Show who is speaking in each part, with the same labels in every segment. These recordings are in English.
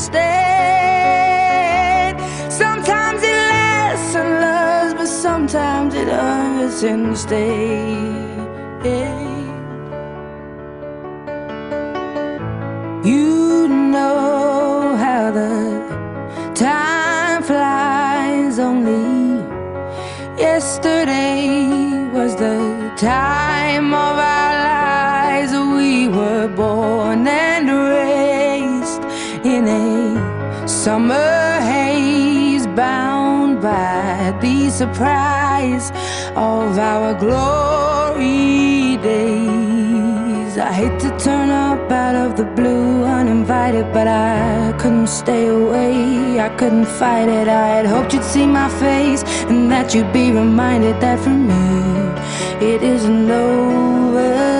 Speaker 1: Instead. Sometimes it lasts and loves, but sometimes it hurts instead. You know how the time flies. Only yesterday was the time of our summer haze, bound by the surprise of our glory days. I hate to turn up out of the blue uninvited, but I couldn't stay away. I couldn't fight it. I had hoped you'd see my face and that you'd be reminded that for me it isn't over.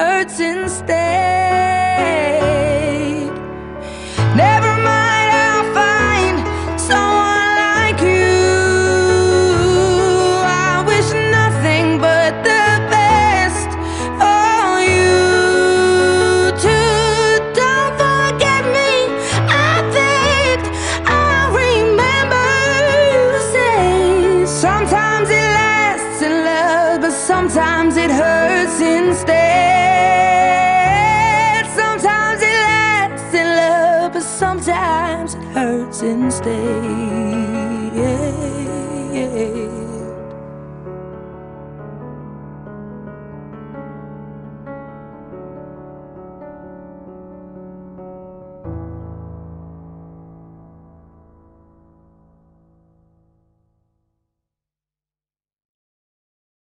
Speaker 1: hurts instead. Never mind, I'll find someone like you. I wish nothing but the best for you too. Don't forget me, I beg. I remember you say sometimes it lasts in love, but sometimes it hurts instead. Hurts instead.